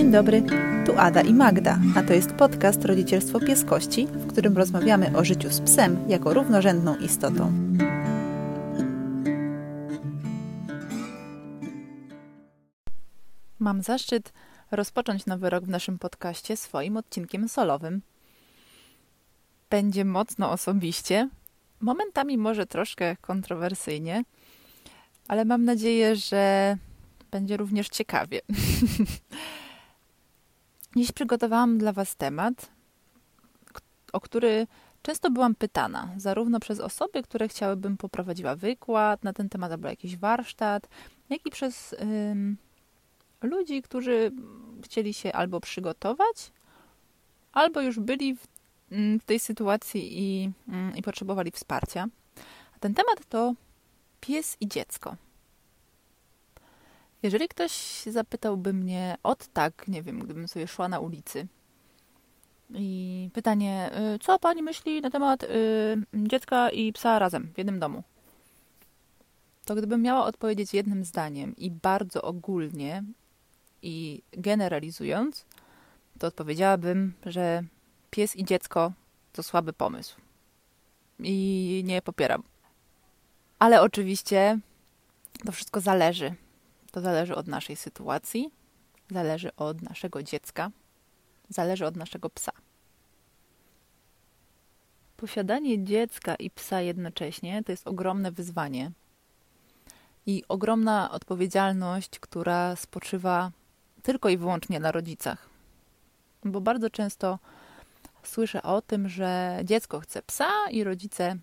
Dzień dobry, tu Ada i Magda, a to jest podcast Rodzicielstwo Pieskości, w którym rozmawiamy o życiu z psem jako równorzędną istotą. Mam zaszczyt rozpocząć nowy rok w naszym podcaście swoim odcinkiem solowym. Będzie mocno osobiście, momentami może troszkę kontrowersyjnie, ale mam nadzieję, że będzie również ciekawie. Dziś przygotowałam dla Was temat, o który często byłam pytana, zarówno przez osoby, które chciałabym poprowadziła wykład na ten temat albo jakiś warsztat, jak i przez ym, ludzi, którzy chcieli się albo przygotować, albo już byli w, w tej sytuacji i, i potrzebowali wsparcia. A ten temat to pies i dziecko. Jeżeli ktoś zapytałby mnie od tak, nie wiem, gdybym sobie szła na ulicy i pytanie, y, co pani myśli na temat y, dziecka i psa razem w jednym domu? To gdybym miała odpowiedzieć jednym zdaniem i bardzo ogólnie i generalizując, to odpowiedziałabym, że pies i dziecko to słaby pomysł. I nie popieram. Ale oczywiście to wszystko zależy to zależy od naszej sytuacji, zależy od naszego dziecka, zależy od naszego psa. Posiadanie dziecka i psa jednocześnie to jest ogromne wyzwanie i ogromna odpowiedzialność, która spoczywa tylko i wyłącznie na rodzicach. Bo bardzo często słyszę o tym, że dziecko chce psa i rodzice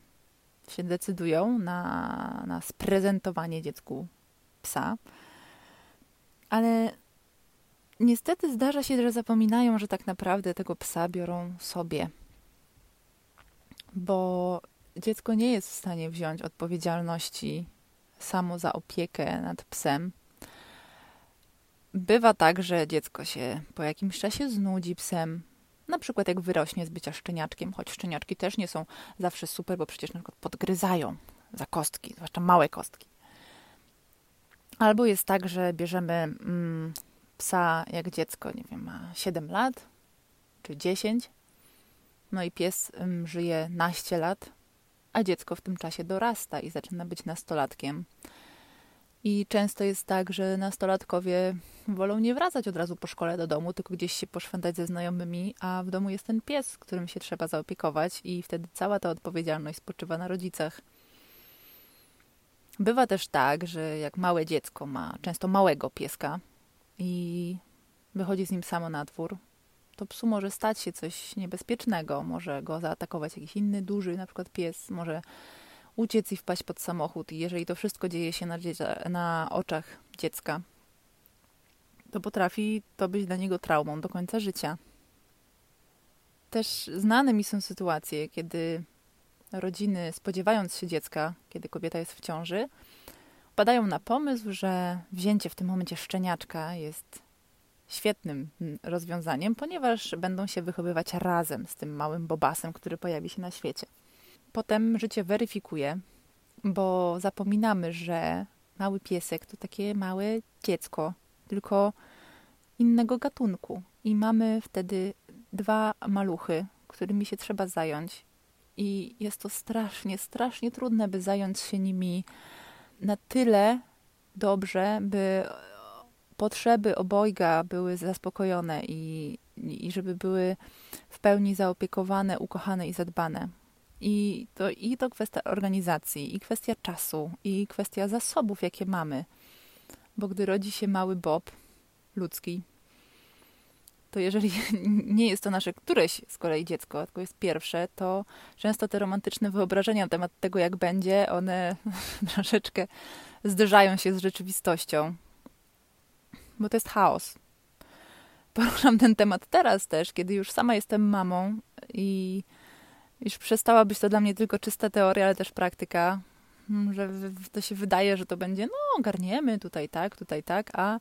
się decydują na, na sprezentowanie dziecku psa. Ale niestety zdarza się, że zapominają, że tak naprawdę tego psa biorą sobie. Bo dziecko nie jest w stanie wziąć odpowiedzialności samo za opiekę nad psem. Bywa tak, że dziecko się po jakimś czasie znudzi psem. Na przykład jak wyrośnie z bycia szczeniaczkiem, choć szczeniaczki też nie są zawsze super, bo przecież na przykład podgryzają za kostki, zwłaszcza małe kostki. Albo jest tak, że bierzemy mm, psa jak dziecko, nie wiem, ma 7 lat czy 10, no i pies mm, żyje naście lat, a dziecko w tym czasie dorasta i zaczyna być nastolatkiem. I często jest tak, że nastolatkowie wolą nie wracać od razu po szkole do domu, tylko gdzieś się poszwędzać ze znajomymi, a w domu jest ten pies, którym się trzeba zaopiekować, i wtedy cała ta odpowiedzialność spoczywa na rodzicach. Bywa też tak, że jak małe dziecko ma często małego pieska i wychodzi z nim samo na dwór, to psu może stać się coś niebezpiecznego. Może go zaatakować jakiś inny duży, na przykład pies, może uciec i wpaść pod samochód. I jeżeli to wszystko dzieje się na, na oczach dziecka, to potrafi to być dla niego traumą do końca życia. Też znane mi są sytuacje, kiedy rodziny, spodziewając się dziecka, kiedy kobieta jest w ciąży, padają na pomysł, że wzięcie w tym momencie szczeniaczka jest świetnym rozwiązaniem, ponieważ będą się wychowywać razem z tym małym bobasem, który pojawi się na świecie. Potem życie weryfikuje, bo zapominamy, że mały piesek to takie małe dziecko, tylko innego gatunku. I mamy wtedy dwa maluchy, którymi się trzeba zająć i jest to strasznie, strasznie trudne, by zająć się nimi na tyle dobrze, by potrzeby obojga były zaspokojone i, i żeby były w pełni zaopiekowane, ukochane i zadbane. I to, I to kwestia organizacji, i kwestia czasu, i kwestia zasobów, jakie mamy. Bo gdy rodzi się mały Bob ludzki, to jeżeli nie jest to nasze któreś z kolei dziecko, tylko jest pierwsze, to często te romantyczne wyobrażenia na temat tego, jak będzie, one troszeczkę zderzają się z rzeczywistością. Bo to jest chaos. Poruszam ten temat teraz też, kiedy już sama jestem mamą i już przestała być to dla mnie tylko czysta teoria, ale też praktyka, że to się wydaje, że to będzie, no, ogarniemy tutaj tak, tutaj tak, a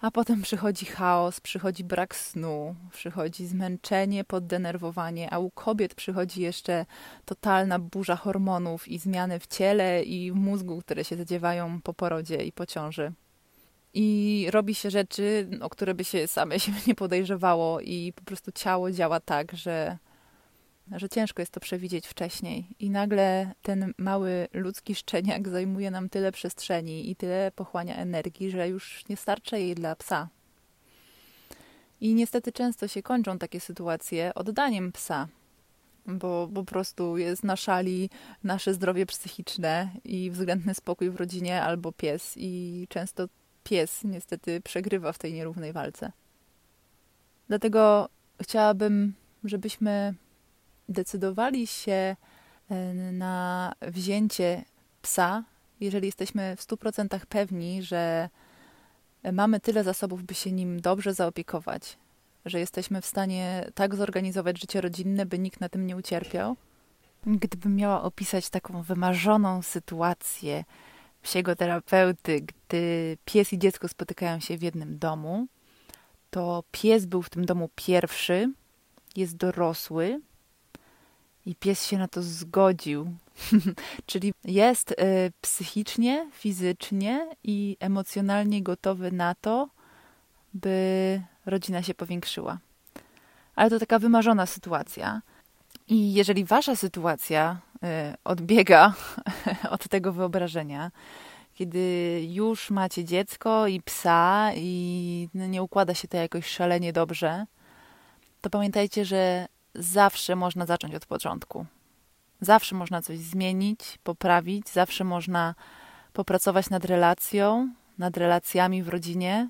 a potem przychodzi chaos, przychodzi brak snu, przychodzi zmęczenie, poddenerwowanie, a u kobiet przychodzi jeszcze totalna burza hormonów i zmiany w ciele i w mózgu, które się zadziewają po porodzie i po ciąży. i robi się rzeczy, o które by się same się nie podejrzewało i po prostu ciało działa tak, że, że ciężko jest to przewidzieć wcześniej. I nagle ten mały ludzki szczeniak zajmuje nam tyle przestrzeni i tyle pochłania energii, że już nie starcza jej dla psa. I niestety często się kończą takie sytuacje oddaniem psa, bo po prostu jest na szali nasze zdrowie psychiczne i względny spokój w rodzinie albo pies. I często pies niestety przegrywa w tej nierównej walce. Dlatego chciałabym, żebyśmy decydowali się e, na wzięcie psa, jeżeli jesteśmy w 100% pewni, że mamy tyle zasobów, by się nim dobrze zaopiekować, że jesteśmy w stanie tak zorganizować życie rodzinne, by nikt na tym nie ucierpiał. Gdybym miała opisać taką wymarzoną sytuację psiego terapeuty, gdy pies i dziecko spotykają się w jednym domu, to pies był w tym domu pierwszy, jest dorosły i pies się na to zgodził. Czyli jest y, psychicznie, fizycznie i emocjonalnie gotowy na to, by rodzina się powiększyła. Ale to taka wymarzona sytuacja. I jeżeli wasza sytuacja y, odbiega od tego wyobrażenia, kiedy już macie dziecko i psa i no, nie układa się to jakoś szalenie dobrze, to pamiętajcie, że zawsze można zacząć od początku. Zawsze można coś zmienić, poprawić, zawsze można popracować nad relacją, nad relacjami w rodzinie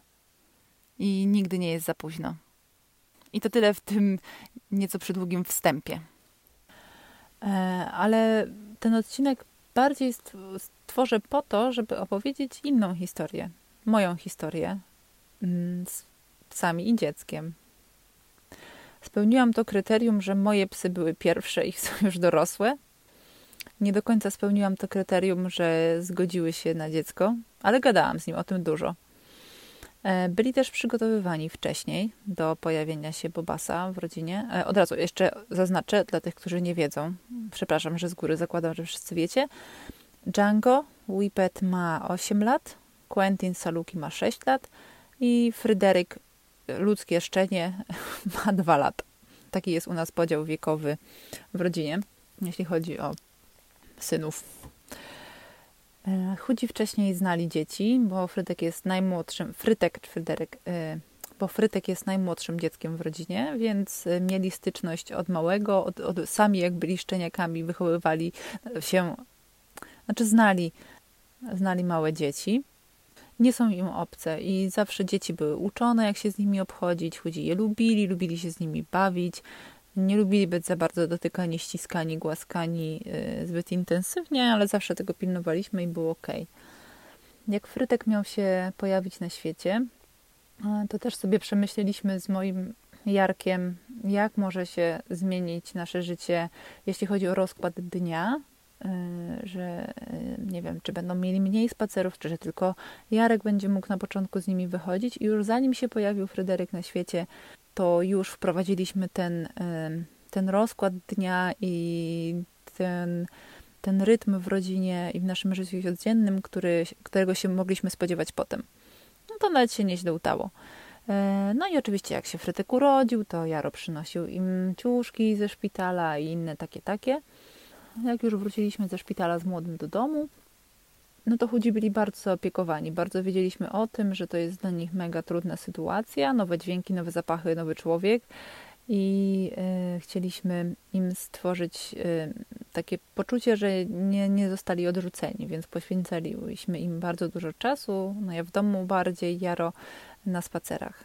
i nigdy nie jest za późno. I to tyle w tym nieco przydługim wstępie. E, ale ten odcinek bardziej stworzę po to, żeby opowiedzieć inną historię. Moją historię mm, z psami i dzieckiem. Spełniłam to kryterium, że moje psy były pierwsze i są już dorosłe. Nie do końca spełniłam to kryterium, że zgodziły się na dziecko, ale gadałam z nim o tym dużo. E, byli też przygotowywani wcześniej do pojawienia się Bobasa w rodzinie. E, od razu jeszcze zaznaczę dla tych, którzy nie wiedzą. Przepraszam, że z góry zakładam, że wszyscy wiecie. Django Whippet ma 8 lat, Quentin Saluki ma 6 lat i Fryderyk, ludzkie szczenie, ma 2 lata. Taki jest u nas podział wiekowy w rodzinie, jeśli chodzi o synów. E, chudzi wcześniej znali dzieci, bo Frytek jest najmłodszym, Frytek czy Fryderyk, e, bo Frytek jest najmłodszym dzieckiem w rodzinie, więc e, mieli styczność od małego, od, od, sami jak byli szczeniakami, wychowywali się, znaczy znali, znali małe dzieci. Nie są im obce. I zawsze dzieci były uczone, jak się z nimi obchodzić, chudzi je lubili, lubili się z nimi bawić, nie lubili być za bardzo dotykani, ściskani, głaskani yy, zbyt intensywnie, ale zawsze tego pilnowaliśmy i było ok. Jak Frytek miał się pojawić na świecie, to też sobie przemyśleliśmy z moim Jarkiem, jak może się zmienić nasze życie, jeśli chodzi o rozkład dnia, że y, nie wiem, czy będą mieli mniej spacerów, czy że tylko Jarek będzie mógł na początku z nimi wychodzić. I już zanim się pojawił Fryderyk na świecie, to już wprowadziliśmy ten, ten rozkład dnia i ten, ten rytm w rodzinie i w naszym życiu codziennym, który, którego się mogliśmy spodziewać potem. No to nawet się nieźle udało. E, no i oczywiście jak się Frytek urodził, to Jaro przynosił im ciuszki ze szpitala i inne takie, takie. Jak już wróciliśmy ze szpitala z młodym do domu, no to chudzi byli bardzo zaopiekowani. Bardzo wiedzieliśmy o tym, że to jest dla nich mega trudna sytuacja, nowe dźwięki, nowe zapachy, nowy człowiek i y, chcieliśmy im stworzyć y, takie poczucie, że nie, nie zostali odrzuceni, więc poświęcaliśmy im bardzo dużo czasu, no ja w domu bardziej, Jaro na spacerach.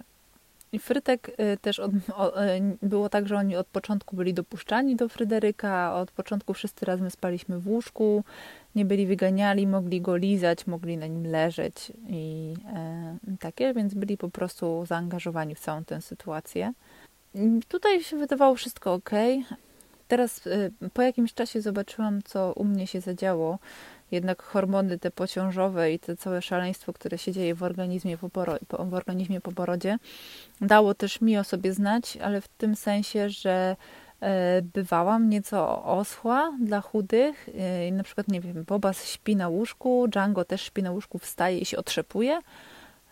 I Frytek y, też od, o, y, było tak, że oni od początku byli dopuszczani do Fryderyka, od początku wszyscy razem spaliśmy w łóżku, nie byli wyganiali, mogli go lizać, mogli na nim leżeć i e, takie, więc byli po prostu zaangażowani w całą tę sytuację. I tutaj się wydawało wszystko ok. Teraz e, po jakimś czasie zobaczyłam, co u mnie się zadziało. Jednak hormony te pociążowe i to całe szaleństwo, które się dzieje w organizmie po, poro- w organizmie po porodzie, dało też mi o sobie znać, ale w tym sensie, że E, bywałam nieco oschła dla chudych. Na przykład, nie wiem, Bobas śpi na łóżku, Django też śpi na łóżku, wstaje i się otrzepuje.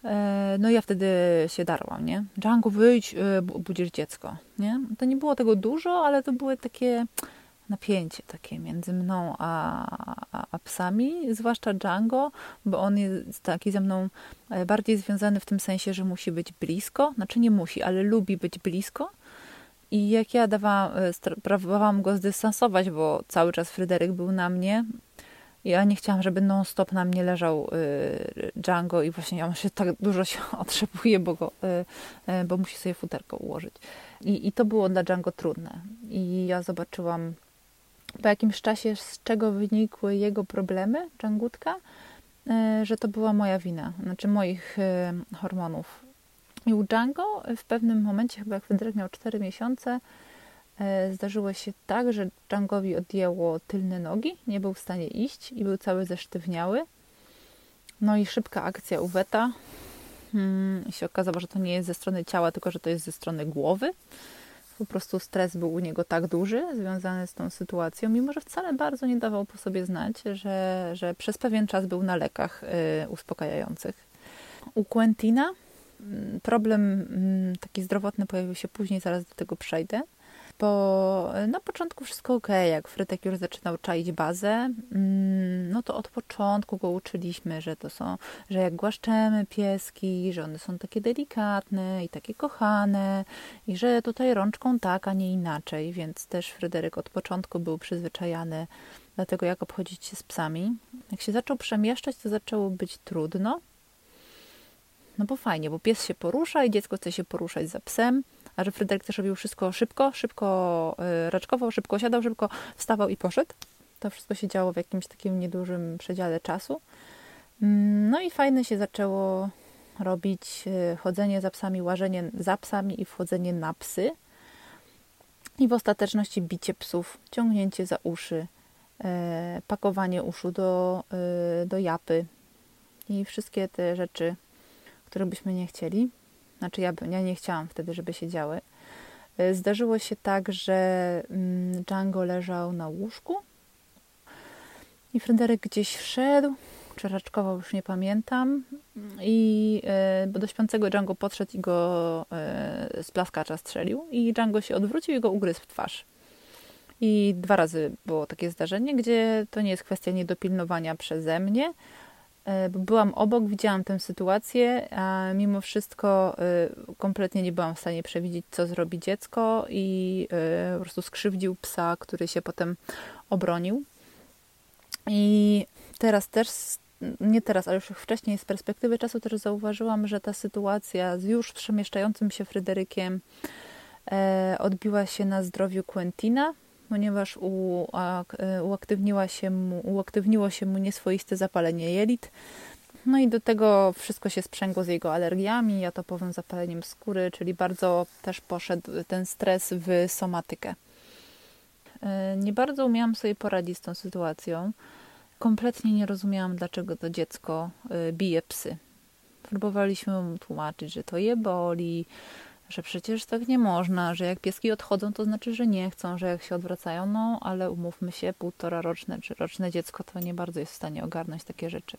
E, no ja wtedy się darłam, nie? Django, wyjdź, e, budzisz dziecko, nie? To nie było tego dużo, ale to były takie napięcie takie między mną a, a, a, psami, zwłaszcza Django, bo on jest taki ze mną e, bardziej związany w tym sensie, że musi być blisko, znaczy nie musi, ale lubi być blisko. I jak ja dawałam, próbowałam go zdystansować, bo cały czas Fryderyk był na mnie, ja nie chciałam, żeby non-stop na mnie leżał y, Django i właśnie on się tak dużo się otrzepuje, bo, go, bo musi sobie futerko ułożyć. I, I to było dla Django trudne. I ja zobaczyłam po jakimś czasie, z czego wynikły jego problemy, Dżangutka, y, że to była moja wina, znaczy moich y, hormonów. I u Django w pewnym momencie, chyba jak Fryderyk miał 4 miesiące, E, zdarzyło się tak, że Djangowi odjęło tylne nogi, nie był w stanie iść i był cały zesztywniały. No i szybka akcja u Weta. Hmm, I się okazało, że to nie jest ze strony ciała, tylko że to jest ze strony głowy. Po prostu stres był u niego tak duży, związany z tą sytuacją, mimo że wcale bardzo nie dawał po sobie znać, że, że przez pewien czas był na lekach y, uspokajających. U Quentina mm, problem y, taki zdrowotny pojawił się później, zaraz do tego przejdę bo na początku wszystko ok, jak Frytek już zaczynał czaić bazę, mm, no to od początku go uczyliśmy, że to są, że jak głaszczemy pieski, że one są takie delikatne i takie kochane i że tutaj rączką tak, a nie inaczej, więc też Fryderyk od początku był przyzwyczajany do tego, jak obchodzić się z psami. Jak się zaczął przemieszczać, to zaczęło być trudno, no bo fajnie, bo pies się porusza i dziecko chce się poruszać za psem, a że Fryderyk też robił wszystko szybko, szybko y, raczkował, szybko siadał, szybko wstawał i poszedł. To wszystko się działo w jakimś takim niedużym przedziale czasu. Mm, no i fajne się zaczęło robić y, chodzenie za psami, łażenie za psami i wchodzenie na psy. I w ostateczności bicie psów, ciągnięcie za uszy, e, pakowanie uszu do, e, do japy i wszystkie te rzeczy, które byśmy nie chcieli. Znaczy ja, ja nie chciałam wtedy, żeby się działy. E, zdarzyło się tak, że mm, Django leżał na łóżku i Fryderyk gdzieś wszedł, czy raczkował, już nie pamiętam. I e, bo do śpiącego Django podszedł i go e, z plaskacza strzelił. I Django się odwrócił i go ugryzł w twarz. I dwa razy było takie zdarzenie, gdzie to nie jest kwestia niedopilnowania przeze mnie, byłam obok, widziałam tę sytuację, a mimo wszystko e, kompletnie nie byłam w stanie przewidzieć, co zrobi dziecko i e, po prostu skrzywdził psa, który się potem obronił. I teraz też, nie teraz, ale już wcześniej z perspektywy czasu też zauważyłam, że ta sytuacja z już przemieszczającym się Fryderykiem odbiła się na zdrowiu Quentina, ponieważ uaktywniła się mu, uaktywniło się mu nieswoiste zapalenie jelit. No i do tego wszystko się sprzęgło z jego alergiami, ja to powiem zapaleniem skóry, czyli bardzo też poszedł ten stres w somatykę. E, nie bardzo umiałam sobie poradzić z tą sytuacją. Kompletnie nie rozumiałam, dlaczego to dziecko e, bije psy. Próbowaliśmy mu tłumaczyć, że to je boli, że przecież tak nie można, że jak pieski odchodzą, to znaczy, że nie chcą, że jak się odwracają, no ale umówmy się, półtora roczne czy roczne dziecko to nie bardzo jest w stanie ogarnąć takie rzeczy.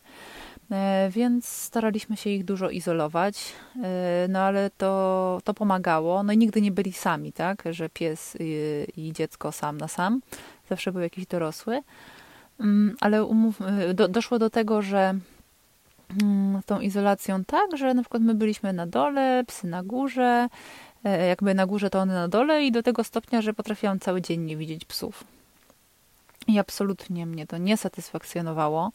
E, więc staraliśmy się ich dużo izolować, e, no ale to, to pomagało. No i nigdy nie byli sami, tak, że pies i, i dziecko sam na sam. Zawsze był jakiś dorosły. Mm, ale umów, e, do, doszło do tego, że tą izolacją tak, że na przykład my byliśmy na dole, psy na górze, e, jakby na górze to one na dole i do tego stopnia, że potrafiłam cały dzień nie widzieć psów. I absolutnie mnie to nie satysfakcjonowało.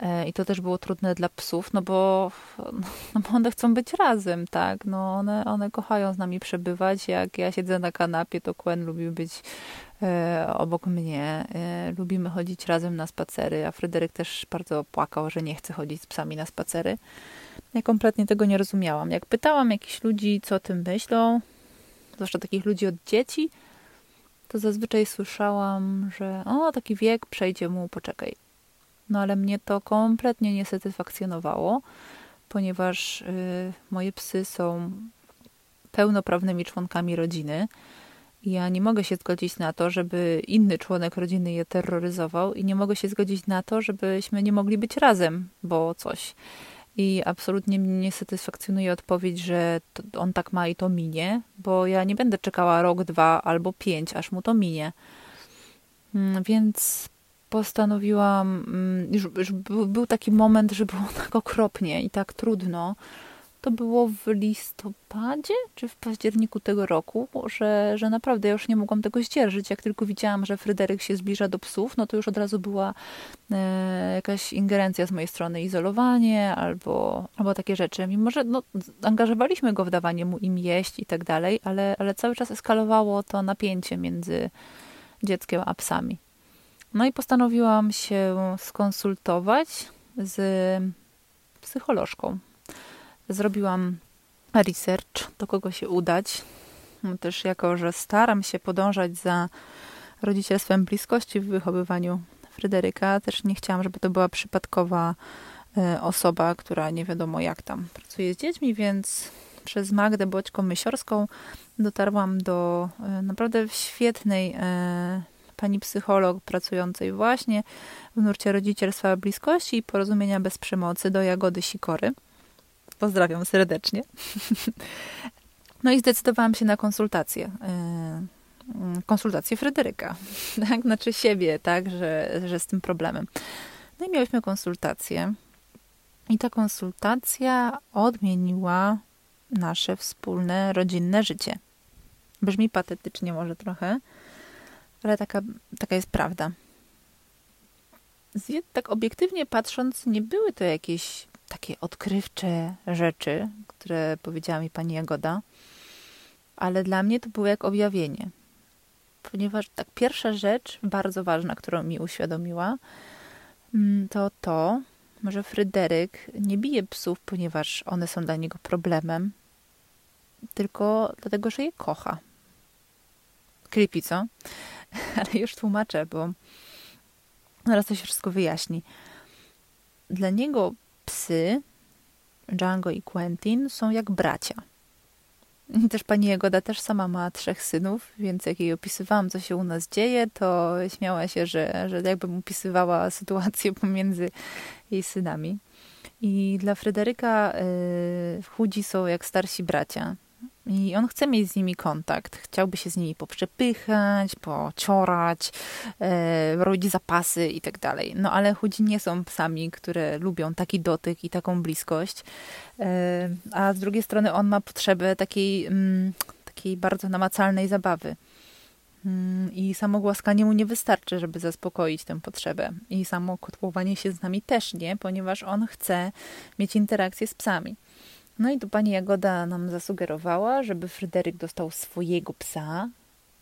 E, I to też było trudne dla psów, no bo, no bo one chcą być razem, tak? No one, one kochają z nami przebywać. Jak ja siedzę na kanapie, to Quen lubi być obok mnie. E, lubimy chodzić razem na spacery, a Fryderyk też bardzo płakał, że nie chce chodzić z psami na spacery. Ja kompletnie tego nie rozumiałam. Jak pytałam jakichś ludzi, co o tym myślą, zwłaszcza takich ludzi od dzieci, to zazwyczaj słyszałam, że o, taki wiek, przejdzie mu, poczekaj. No ale mnie to kompletnie nie satysfakcjonowało, ponieważ y, moje psy są pełnoprawnymi członkami rodziny. Ja nie mogę się zgodzić na to, żeby inny członek rodziny je terroryzował, i nie mogę się zgodzić na to, żebyśmy nie mogli być razem, bo coś. i absolutnie mnie nie satysfakcjonuje odpowiedź, że on tak ma i to minie, bo ja nie będę czekała rok, dwa albo pięć, aż mu to minie. Mm, więc postanowiłam, mm, już, już był taki moment, że było tak okropnie i tak trudno, to było w listopadzie czy w październiku tego roku, że, że naprawdę ja już nie mogłam tego zdzierżyć. Jak tylko widziałam, że Fryderyk się zbliża do psów, no to już od razu była e, jakaś ingerencja z mojej strony, izolowanie albo, albo takie rzeczy. Mimo, że no, angażowaliśmy go w dawanie mu im jeść i tak dalej, ale, ale cały czas eskalowało to napięcie między dzieckiem a psami. No i postanowiłam się skonsultować z psycholożką zrobiłam research, do kogo się udać. Też jako, że staram się podążać za rodzicielstwem bliskości w wychowywaniu Fryderyka, też nie chciałam, żeby to była przypadkowa e, osoba, która nie wiadomo jak tam pracuje z dziećmi, więc przez Magdę Boćko-Mysiorską dotarłam do e, naprawdę świetnej e, pani psycholog pracującej właśnie w nurcie rodzicielstwa bliskości i porozumienia bez przemocy do Jagody Sikory. Pozdrawiam serdecznie. No i zdecydowałam się na konsultację. E, konsultację Fryderyka, tak? Znaczy siebie, tak, że, że z tym problemem. No i miałyśmy konsultację. I ta konsultacja odmieniła nasze wspólne rodzinne życie. Brzmi patetycznie może trochę, ale taka, taka jest prawda. Tak obiektywnie patrząc, nie były to jakieś takie odkrywcze rzeczy, które powiedziała mi pani Jagoda, ale dla mnie to było jak objawienie. Ponieważ tak pierwsza rzecz, bardzo ważna, którą mi uświadomiła, mm, to to, że Fryderyk nie bije psów, ponieważ one są dla niego problemem, tylko dlatego, że je kocha. Creepy, co? Ale już tłumaczę, bo zaraz to się wszystko wyjaśni. Dla niego psy, Django i Quentin, są jak bracia. Też pani Jagoda też sama ma trzech synów, więc jak jej opisywałam, co się u nas dzieje, to śmiała się, że, że jakbym opisywała sytuację pomiędzy jej synami. I dla Fryderyka y, chudzi są jak starsi bracia. I on chce mieć z nimi kontakt. Chciałby się z nimi poprzepychać, pociorać, e, robić zapasy i tak dalej. No ale chudzi nie są psami, które lubią taki dotyk i taką bliskość. E, a z drugiej strony on ma potrzebę takiej, mm, takiej bardzo namacalnej zabawy. Mm, I samo głaskanie mu nie wystarczy, żeby zaspokoić tę potrzebę. I samo kotłowanie się z nami też nie, ponieważ on chce mieć interakcję z psami. No i tu pani Jagoda nam zasugerowała, żeby Fryderyk dostał swojego psa,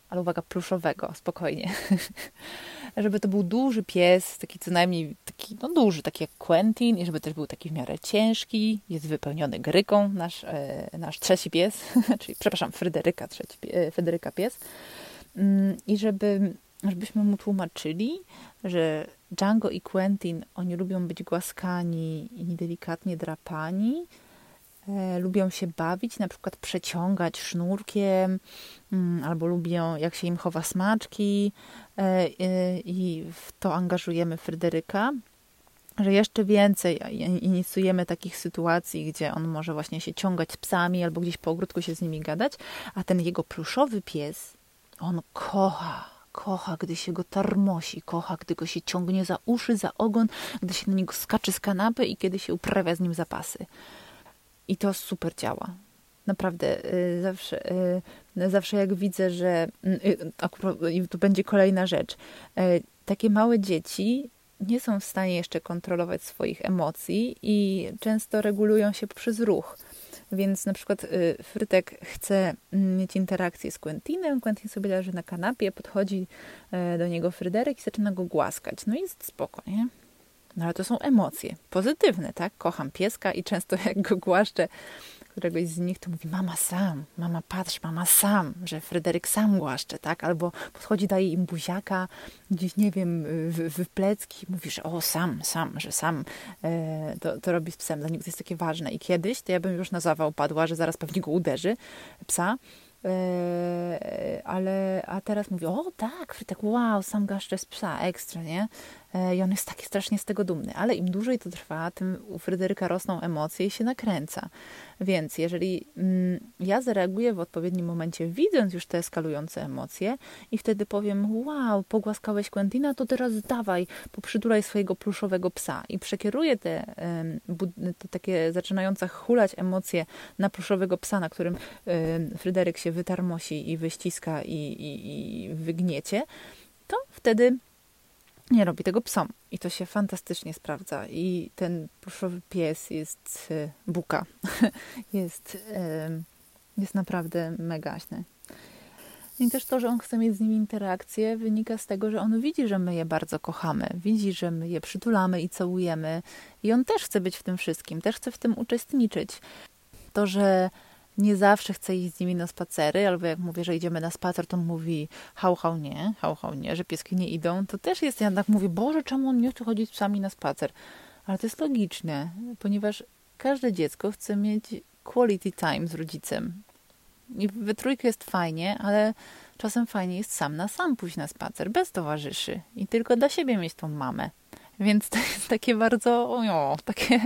ale uwaga, pluszowego, spokojnie. żeby to był duży pies, taki co najmniej taki, no duży, taki jak Quentin i żeby też był taki w miarę ciężki, jest wypełniony gryką, nasz, e, nasz trzeci pies, czyli, przepraszam, Fryderyka, trzeci, e, Fryderyka pies. Mm, I żeby, żebyśmy mu tłumaczyli, że Django i Quentin, oni lubią być głaskani i delikatnie drapani, lubią się bawić, na przykład przeciągać sznurkiem, mm, albo lubią, jak się im chowa smaczki, e, i w to angażujemy Fryderyka. Że jeszcze więcej inicjujemy takich sytuacji, gdzie on może właśnie się ciągać z psami albo gdzieś po ogródku się z nimi gadać, a ten jego pluszowy pies, on kocha kocha, gdy się go tarmosi, kocha, gdy go się ciągnie za uszy, za ogon, gdy się na niego skacze z kanapy i kiedy się uprawia z nim zapasy. I to super działa. Naprawdę, y, zawsze, y, zawsze jak widzę, że y, i tu będzie kolejna rzecz. Takie małe dzieci nie są w stanie jeszcze kontrolować swoich emocji i często regulują się poprzez ruch. Więc na przykład Frytek chce mieć interakcję z Quentinem, Quentin sobie leży na kanapie, podchodzi do niego Fryderyk i zaczyna go głaskać. No i jest spoko, nie? No ale to są emocje pozytywne, tak? Kocham pieska i często jak go głaszczę któregoś z nich, to mówi mama sam, mama patrz, mama sam, że Fryderyk sam głaszcze, tak? Albo podchodzi, daje im buziaka, gdzieś, nie wiem, w, w plecki, mówi, że o, sam, sam, że sam e, to, to robi z psem. Dla niego to jest takie ważne. I kiedyś, to ja bym już na zawał padła, że zaraz pewnie go uderzy, psa, e, ale a teraz mówi, o tak, Frytek, wow, sam gaszcze z psa, ekstra, nie? E, I on jest taki strasznie z tego dumny, ale im dłużej to trwa, tym u Fryderyka rosną emocje i się nakręca. Więc jeżeli mm, ja zareaguję w odpowiednim momencie, widząc już te eskalujące emocje, i wtedy powiem: Wow, pogłaskałeś Quentina, to teraz dawaj, poprzydulaj swojego pluszowego psa. I przekieruję te, te takie zaczynające hulać emocje na pluszowego psa, na którym Fryderyk się wytarmosi i wyściska i, i, i wygniecie, to wtedy nie robi tego psom. I to się fantastycznie sprawdza. I ten puszowy pies jest e, buka. jest, jest naprawdę megaśny. I też to, że on chce mieć z nimi interakcję, wynika z tego, że on widzi, że my je bardzo kochamy. Widzi, że my je przytulamy i całujemy. I on też chce być w tym wszystkim, też chce w tym uczestniczyć. To, że nie zawsze chce iść z nimi na spacery, albo jak mówię, że idziemy na spacer, to mówi hał, hał, nie, hał, hał, nie, że pieski nie idą, to też jest jednak mówi, Boże, czemu on nie chce chodzić z na spacer? Ale to jest logiczne, ponieważ każde dziecko chce mieć quality time z rodzicem. I we trójkę jest fajnie, ale czasem fajnie jest sam na sam pójść na spacer, bez towarzyszy i tylko dla siebie mieć tą mamę. Więc to jest takie bardzo, o, takie,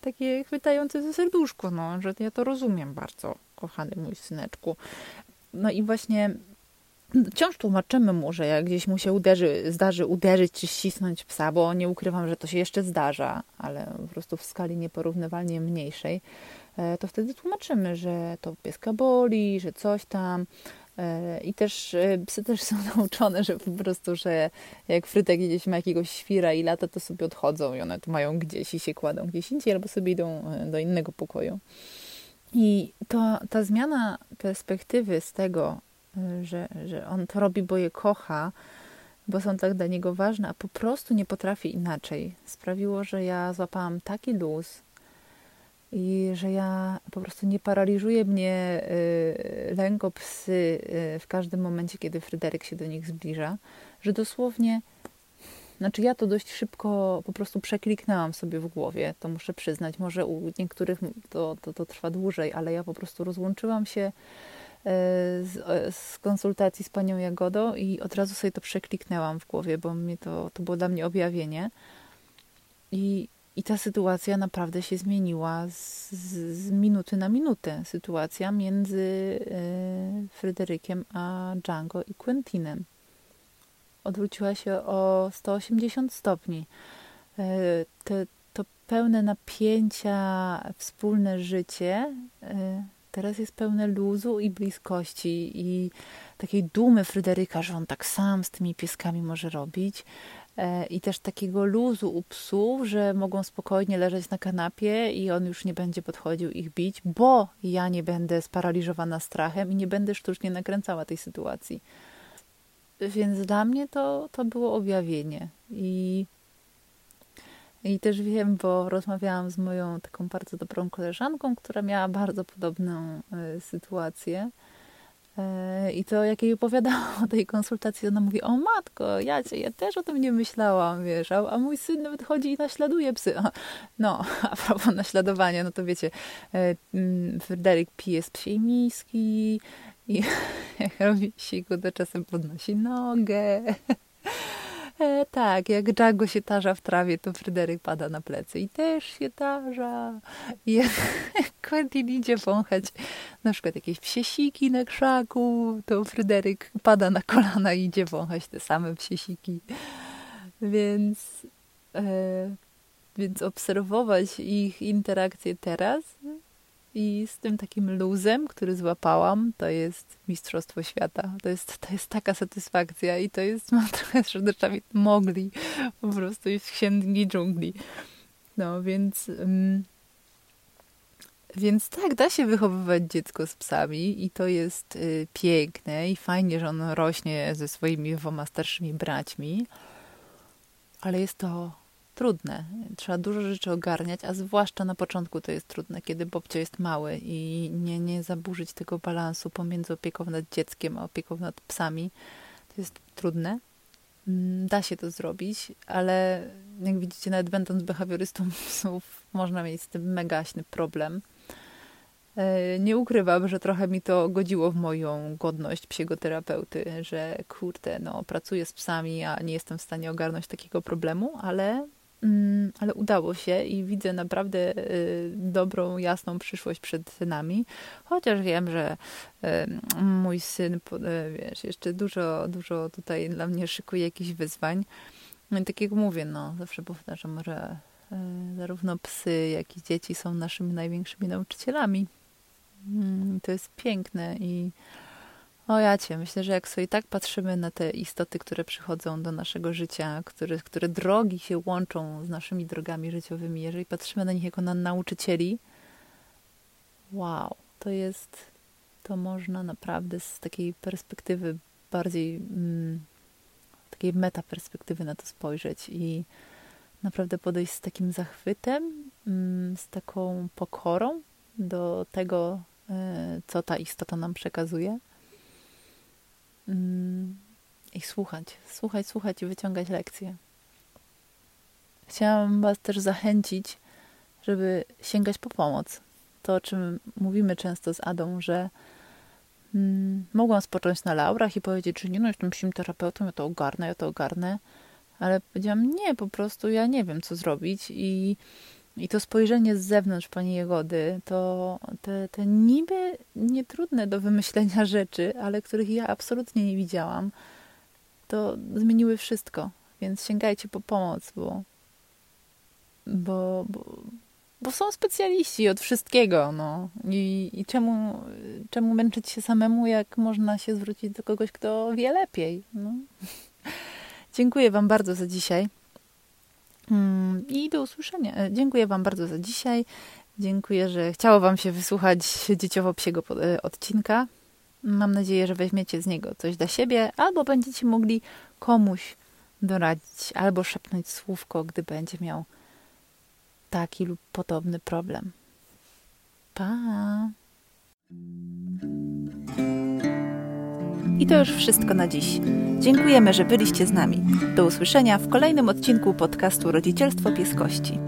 takie chwytające ze serduszko, no, że ja to rozumiem bardzo, kochany mój syneczku. No i właśnie wciąż tłumaczymy mu, że jak gdzieś mu się uderzy, zdarzy uderzyć czy ścisnąć psa, bo nie ukrywam, że to się jeszcze zdarza, ale po prostu w skali nieporównywalnie mniejszej, e, to wtedy tłumaczymy, że to pieska boli, że coś tam, I też e, psy też są nauczone, że po prostu, że jak frytek gdzieś ma jakiegoś świra i lata, to sobie odchodzą i one to mają gdzieś i się kładą gdzieś indziej, albo sobie idą e, do innego pokoju. I to, ta zmiana perspektywy z tego, że, że on to robi, bo je kocha, bo są tak dla niego ważne, a po prostu nie potrafi inaczej, sprawiło, że ja złapałam taki luz, i że ja po prostu nie paraliżuje mnie y, lęk o psy y, w każdym momencie, kiedy Fryderyk się do nich zbliża, że dosłownie, znaczy ja to dość szybko po prostu przekliknęłam sobie w głowie, to muszę przyznać, może u niektórych to, to, to trwa dłużej, ale ja po prostu rozłączyłam się y, z, z, konsultacji z panią Jagodą i od razu sobie to przekliknęłam w głowie, bo mnie to, to było dla mnie objawienie. I, i ta sytuacja naprawdę się zmieniła z, z minuty na minutę. Sytuacja między y, Fryderykiem a Django i Quentinem. Odwróciła się o 180 stopni. Y, te, to pełne napięcia, wspólne życie y, teraz jest pełne luzu i bliskości i takiej dumy Fryderyka, że on tak sam z tymi pieskami może robić. E, i też takiego luzu u psów, że mogą spokojnie leżeć na kanapie i on już nie będzie podchodził ich bić, bo ja nie będę sparaliżowana strachem i nie będę sztucznie nakręcała tej sytuacji. Więc dla mnie to, to było objawienie. I, I też wiem, bo rozmawiałam z moją taką bardzo dobrą koleżanką, która miała bardzo podobną y, sytuację E, I to jak jej opowiadałam o tej konsultacji, ona mówi, o matko, ja, cię, ja też o tym nie myślałam, wiesz, a, a mój syn nawet chodzi i naśladuje psy. No, a propos naśladowania, no to wiecie, e, mm, Fryderyk pije z psiej miski i jak robi siku, to czasem podnosi nogę. E, tak, jak Django się tarza w trawie, to Fryderyk pada na plecy i też się tarza. I jak Quentin idzie wąchać na przykład jakieś psiesiki na krzaku, to Fryderyk pada na kolana i idzie wąchać te same psiesiki. Więc, e, więc obserwować ich interakcje teraz i z tym takim luzem, który złapałam, to jest mistrzostwo świata. To jest, to jest taka satysfakcja i to jest, mam trochę że mogli po prostu w księgi dżungli. No, więc... Więc tak, da się wychowywać dziecko z psami i to jest y, piękne i fajnie, że ono rośnie ze swoimi dwoma starszymi braćmi, ale jest to trudne. Trzeba dużo rzeczy ogarniać, a zwłaszcza na początku to jest trudne, kiedy Bobcio jest mały i nie, nie zaburzyć tego balansu pomiędzy opieką nad dzieckiem a opieką nad psami. To jest trudne. Mm, da się to zrobić, ale jak widzicie, nawet będąc behawiorystą psów, można mieć z tym megaśny problem. E, nie ukrywam, że trochę mi to godziło w moją godność psychoterapeuty, że kurde, no pracuję z psami, a nie jestem w stanie ogarnąć takiego problemu, ale, ale udało się i widzę naprawdę y, dobrą, jasną przyszłość przed nami. Chociaż wiem, że mój syn, y, wiesz, jeszcze dużo, dużo tutaj dla mnie szykuje jakichś wyzwań. No tak jak mówię, no, zawsze powtarzam, że zarówno psy, jak i dzieci są naszymi największymi nauczycielami. Mm, to jest piękne i o ja cię, myślę, że jak sobie tak patrzymy na te istoty, które przychodzą do naszego życia, które, które drogi się łączą z naszymi drogami życiowymi, jeżeli patrzymy na nich jako na nauczycieli, wow, to jest, to można naprawdę z takiej perspektywy bardziej, mm, takiej metaperspektywy na to spojrzeć i naprawdę podejść z takim zachwytem, mm, z taką pokorą do tego, E, co ta istota nam przekazuje. Mm, I słuchać, słuchać, słuchać i wyciągać lekcje. Chciałam Was też zachęcić, żeby sięgać po pomoc. To, o czym mówimy często z Adą, że mm, mogłam spocząć na laurach i powiedzieć, że nie, no jestem psim terapeutą, ja to ogarnę, ja to ogarnę. Ale powiedziałam, nie, po prostu ja nie wiem, co zrobić i i to spojrzenie z zewnątrz Pani Jegody, to te, te niby nietrudne do wymyślenia rzeczy, ale których ja absolutnie nie widziałam, to zmieniły wszystko. Więc sięgajcie po pomoc, bo, bo, bo, bo są specjaliści od wszystkiego. No. I, i czemu, czemu męczyć się samemu, jak można się zwrócić do kogoś, kto wie lepiej? No. Dziękuję Wam bardzo za dzisiaj. Mm, I do usłyszenia. E, dziękuję Wam bardzo za dzisiaj. Dziękuję, że chciało Wam się wysłuchać dzieciowo-psiego e, odcinka. Mam nadzieję, że weźmiecie z niego coś dla siebie, albo będziecie mogli komuś doradzić, albo szepnąć słówko, gdy będzie miał taki lub podobny problem. Pa! I to już wszystko na dziś. Dziękujemy, że byliście z nami. Do usłyszenia w kolejnym odcinku podcastu Rodzicielstwo Pieskości.